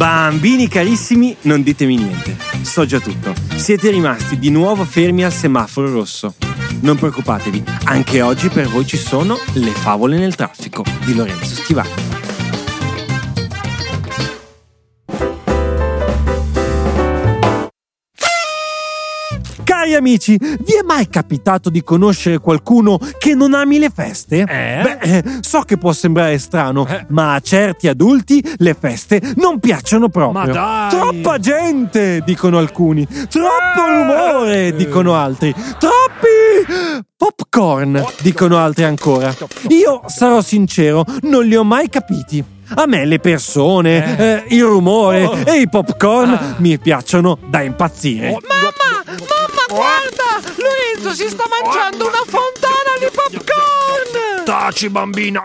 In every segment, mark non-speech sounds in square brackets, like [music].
Bambini carissimi, non ditemi niente. So già tutto. Siete rimasti di nuovo fermi al semaforo rosso. Non preoccupatevi, anche oggi per voi ci sono le favole nel traffico di Lorenzo Stivali. Cari amici, vi è mai capitato di conoscere qualcuno che non ami le feste? Eh? Beh, eh, so che può sembrare strano, Eh. ma a certi adulti le feste non piacciono proprio. Ma dai! Troppa gente, dicono alcuni. Troppo Eh. rumore, dicono altri. Troppi popcorn, dicono altri ancora. Io sarò sincero, non li ho mai capiti. A me le persone, eh, il rumore Oh. e i popcorn Ah. mi piacciono da impazzire. Mamma, mamma, guarda! Lorenzo si sta mangiando una fontana di popcorn! Taci, bambina!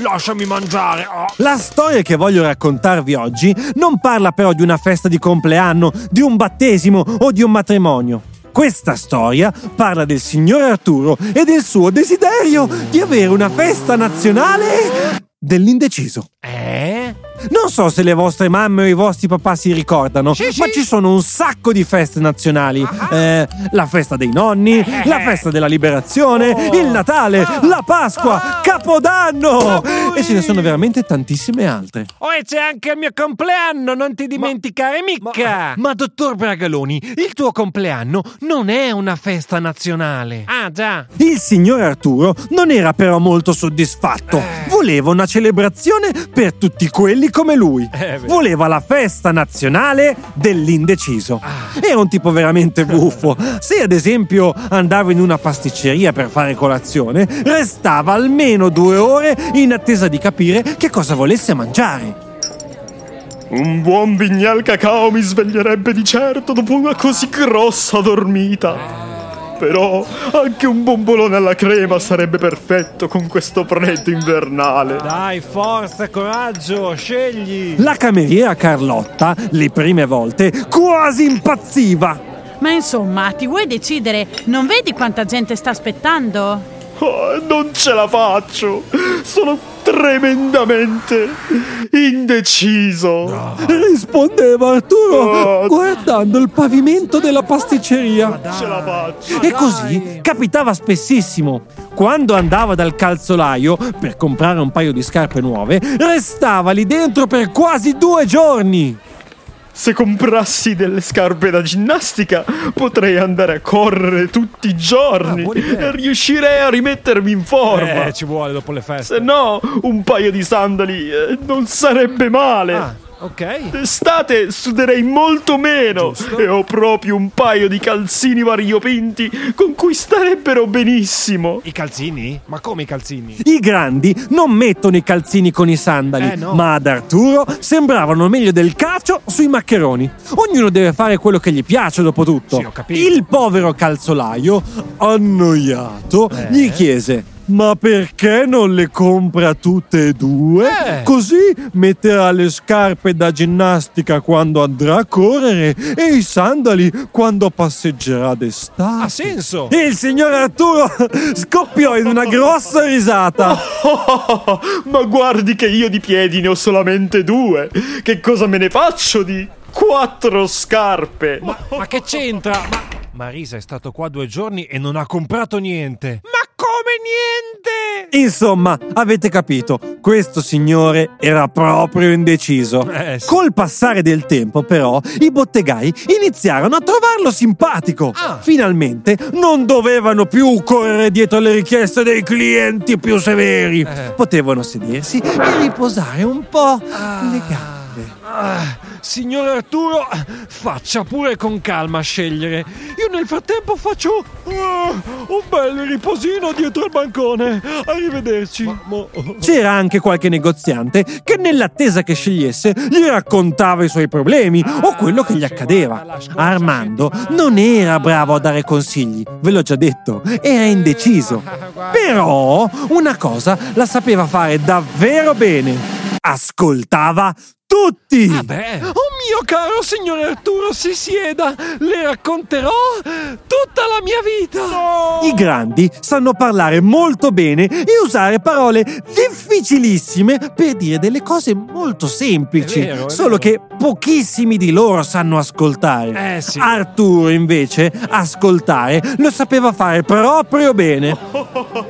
Lasciami mangiare! La storia che voglio raccontarvi oggi non parla però di una festa di compleanno, di un battesimo o di un matrimonio. Questa storia parla del signor Arturo e del suo desiderio di avere una festa nazionale dell'indeciso. Eh? Non so se le vostre mamme o i vostri papà si ricordano, Sì, ma sì. ci sono un sacco di feste nazionali. Eh, la festa dei nonni, la festa della liberazione, Oh. il Natale, Ah. la Pasqua, Ah. Capodanno! E ce ne sono veramente tantissime altre. Oh, e c'è anche il mio compleanno, non ti dimenticare mica! Ma, dottor Bragaloni, il tuo compleanno non è una festa nazionale. Ah, già. Il signor Arturo non era però molto soddisfatto. Eh. Voleva una celebrazione per tutti quelli come lui. Eh. Voleva la festa nazionale dell'indeciso. Ah. Era un tipo veramente buffo. Se ad esempio andava in una pasticceria per fare colazione, restava almeno due ore in attesa di capire che cosa volesse mangiare. Un buon vignal cacao mi sveglierebbe di certo dopo una così grossa dormita. Però anche un bombolone alla crema sarebbe perfetto con questo freddo invernale. Dai, forza, coraggio, scegli! La cameriera Carlotta, le prime volte, quasi impazziva. Ma insomma, ti vuoi decidere? Non vedi quanta gente sta aspettando? Oh, non ce la faccio. Sono tremendamente indeciso. Rispondeva Arturo Oh. guardando il pavimento della pasticceria. Ce la faccio. E così capitava spessissimo. Quando andava dal calzolaio per comprare un paio di scarpe nuove, restava lì dentro per quasi due giorni. Se comprassi delle scarpe da ginnastica, potrei andare a correre tutti i giorni Ah, e riuscirei a rimettermi in forma. Eh, ci vuole dopo le feste. Se no, un paio di sandali eh, non sarebbe male. Ah, ok. D'estate suderei molto meno Giusto. e ho proprio un paio di calzini variopinti con cui starebbero benissimo. I calzini? Ma come i calzini? I grandi non mettono i calzini con i sandali, Eh, no. ma ad Arturo sembravano meglio del cacio sui maccheroni. Ognuno deve fare quello che gli piace, dopo tutto. Sì, ho capito. Il povero calzolaio, annoiato, Eh? gli chiese. Ma perché non le compra tutte e due? Eh. Così metterà le scarpe da ginnastica quando andrà a correre e i sandali quando passeggerà d'estate. Ha senso! E il signor Arturo [laughs] scoppiò in una grossa risata. Oh, [laughs] ma guardi che io di piedi ne ho solamente due. Che cosa me ne faccio di quattro scarpe? Ma, ma che c'entra? Ma... Marisa è stato qua due giorni e non ha comprato niente. Ma niente? Insomma, avete capito, questo signore era proprio indeciso. Eh, sì. Col passare del tempo, però, i bottegai iniziarono a trovarlo simpatico. Ah. Finalmente non dovevano più correre dietro alle richieste dei clienti più severi. Eh. Potevano sedersi e riposare un po' le gambe. Ah, signor Arturo, faccia pure con calma a scegliere. Io nel frattempo faccio ah, un bel riposino dietro il bancone. Arrivederci. Mo- C'era anche qualche negoziante che nell'attesa che scegliesse gli raccontava i suoi problemi o quello che gli accadeva. Armando non era bravo a dare consigli, ve l'ho già detto, era indeciso. Però una cosa la sapeva fare davvero bene. Ascoltava tutti. Beh. Oh mio caro signor Arturo, si sieda. Le racconterò tutta la mia vita. I grandi sanno parlare molto bene e usare parole difficilissime per dire delle cose molto semplici. È vero, è Solo vero. che pochissimi di loro sanno ascoltare. Eh, sì. Arturo, invece, ascoltare lo sapeva fare proprio bene.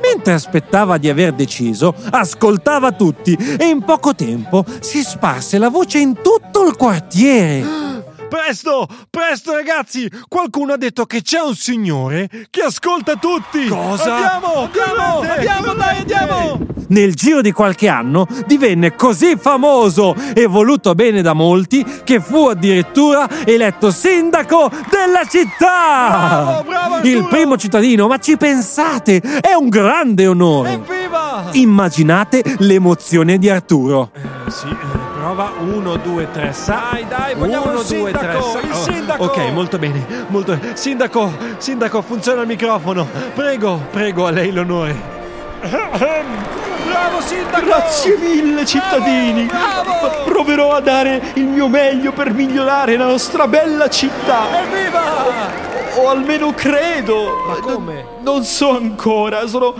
Mentre aspettava di aver deciso, ascoltava tutti e in poco tempo si sparse la voce in tutto il quartiere. [gasps] Presto, presto ragazzi! Qualcuno ha detto che c'è un signore che ascolta tutti! Cosa? Andiamo, andiamo, Correte, andiamo, dai, andiamo! Nel giro di qualche anno divenne così famoso e voluto bene da molti che fu addirittura eletto sindaco della città! Bravo, bravo, Arturo! Il primo cittadino, ma ci pensate? È un grande onore! Evviva! Immaginate l'emozione di Arturo. Eh, sì, prova 1, 2, 3, sai, dai, vogliamo 1, il 2, 3, sindaco, sa- il oh, sindaco! ok, molto bene, molto Sindaco, sindaco, funziona il microfono. Prego, prego, a lei l'onore. Bravo sindaco! Grazie mille cittadini! Bravo! Proverò a dare il mio meglio per migliorare la nostra bella città! Evviva! O almeno credo! Ma come? Non so ancora, sono.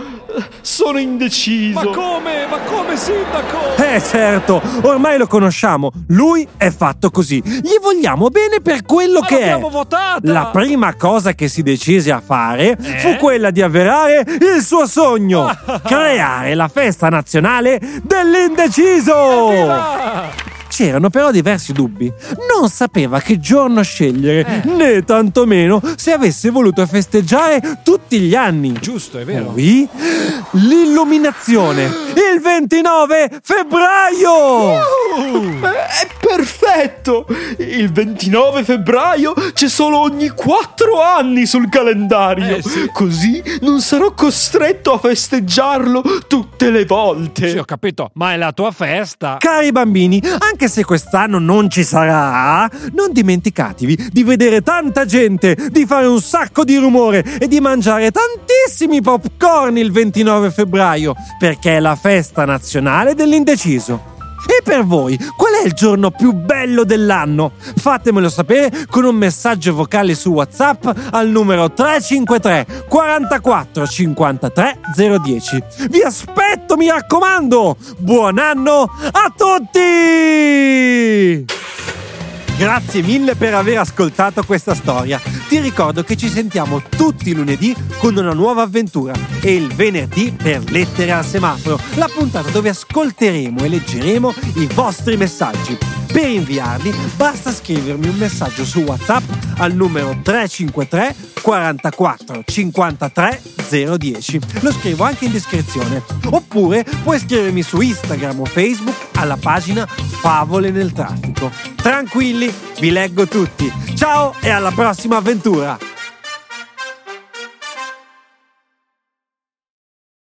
sono indeciso. Ma come? Ma come sindaco? Eh certo, ormai lo conosciamo. Lui è fatto così. Gli vogliamo bene per quello Ma che è. votata! La prima cosa che si decise a fare Eh? fu quella di avverare il suo sogno: [laughs] creare la festa nazionale dell'indeciso! Evviva! C'erano però diversi dubbi. Non sapeva che giorno scegliere, Eh. né tantomeno se avesse voluto festeggiare tutti gli anni. Giusto, è vero. Poi l'illuminazione, il 29 febbraio! È perfetto! Il 29 febbraio c'è solo ogni 4 anni sul calendario. Eh, sì. Così non sarò costretto a festeggiarlo tutte le volte. Sì, ho capito, ma è la tua festa. Cari bambini, anche se quest'anno non ci sarà, non dimenticatevi di vedere tanta gente, di fare un sacco di rumore e di mangiare tantissimi popcorn il 29 febbraio, perché è la festa nazionale dell'indeciso. E per voi, qual è il giorno più bello dell'anno? Fatemelo sapere con un messaggio vocale su WhatsApp al numero 353 44 53 010. Vi aspetto, mi raccomando! Buon anno a tutti! Grazie mille per aver ascoltato questa storia. Ti ricordo che ci sentiamo tutti i lunedì con una nuova avventura e il venerdì per Lettere al semaforo, la puntata dove ascolteremo e leggeremo i vostri messaggi. Per inviarli basta scrivermi un messaggio su WhatsApp al numero 353 44 53 010. Lo scrivo anche in descrizione. Oppure puoi scrivermi su Instagram o Facebook alla pagina Favole nel traffico. Tranquilli, vi leggo tutti. Ciao e alla prossima avventura!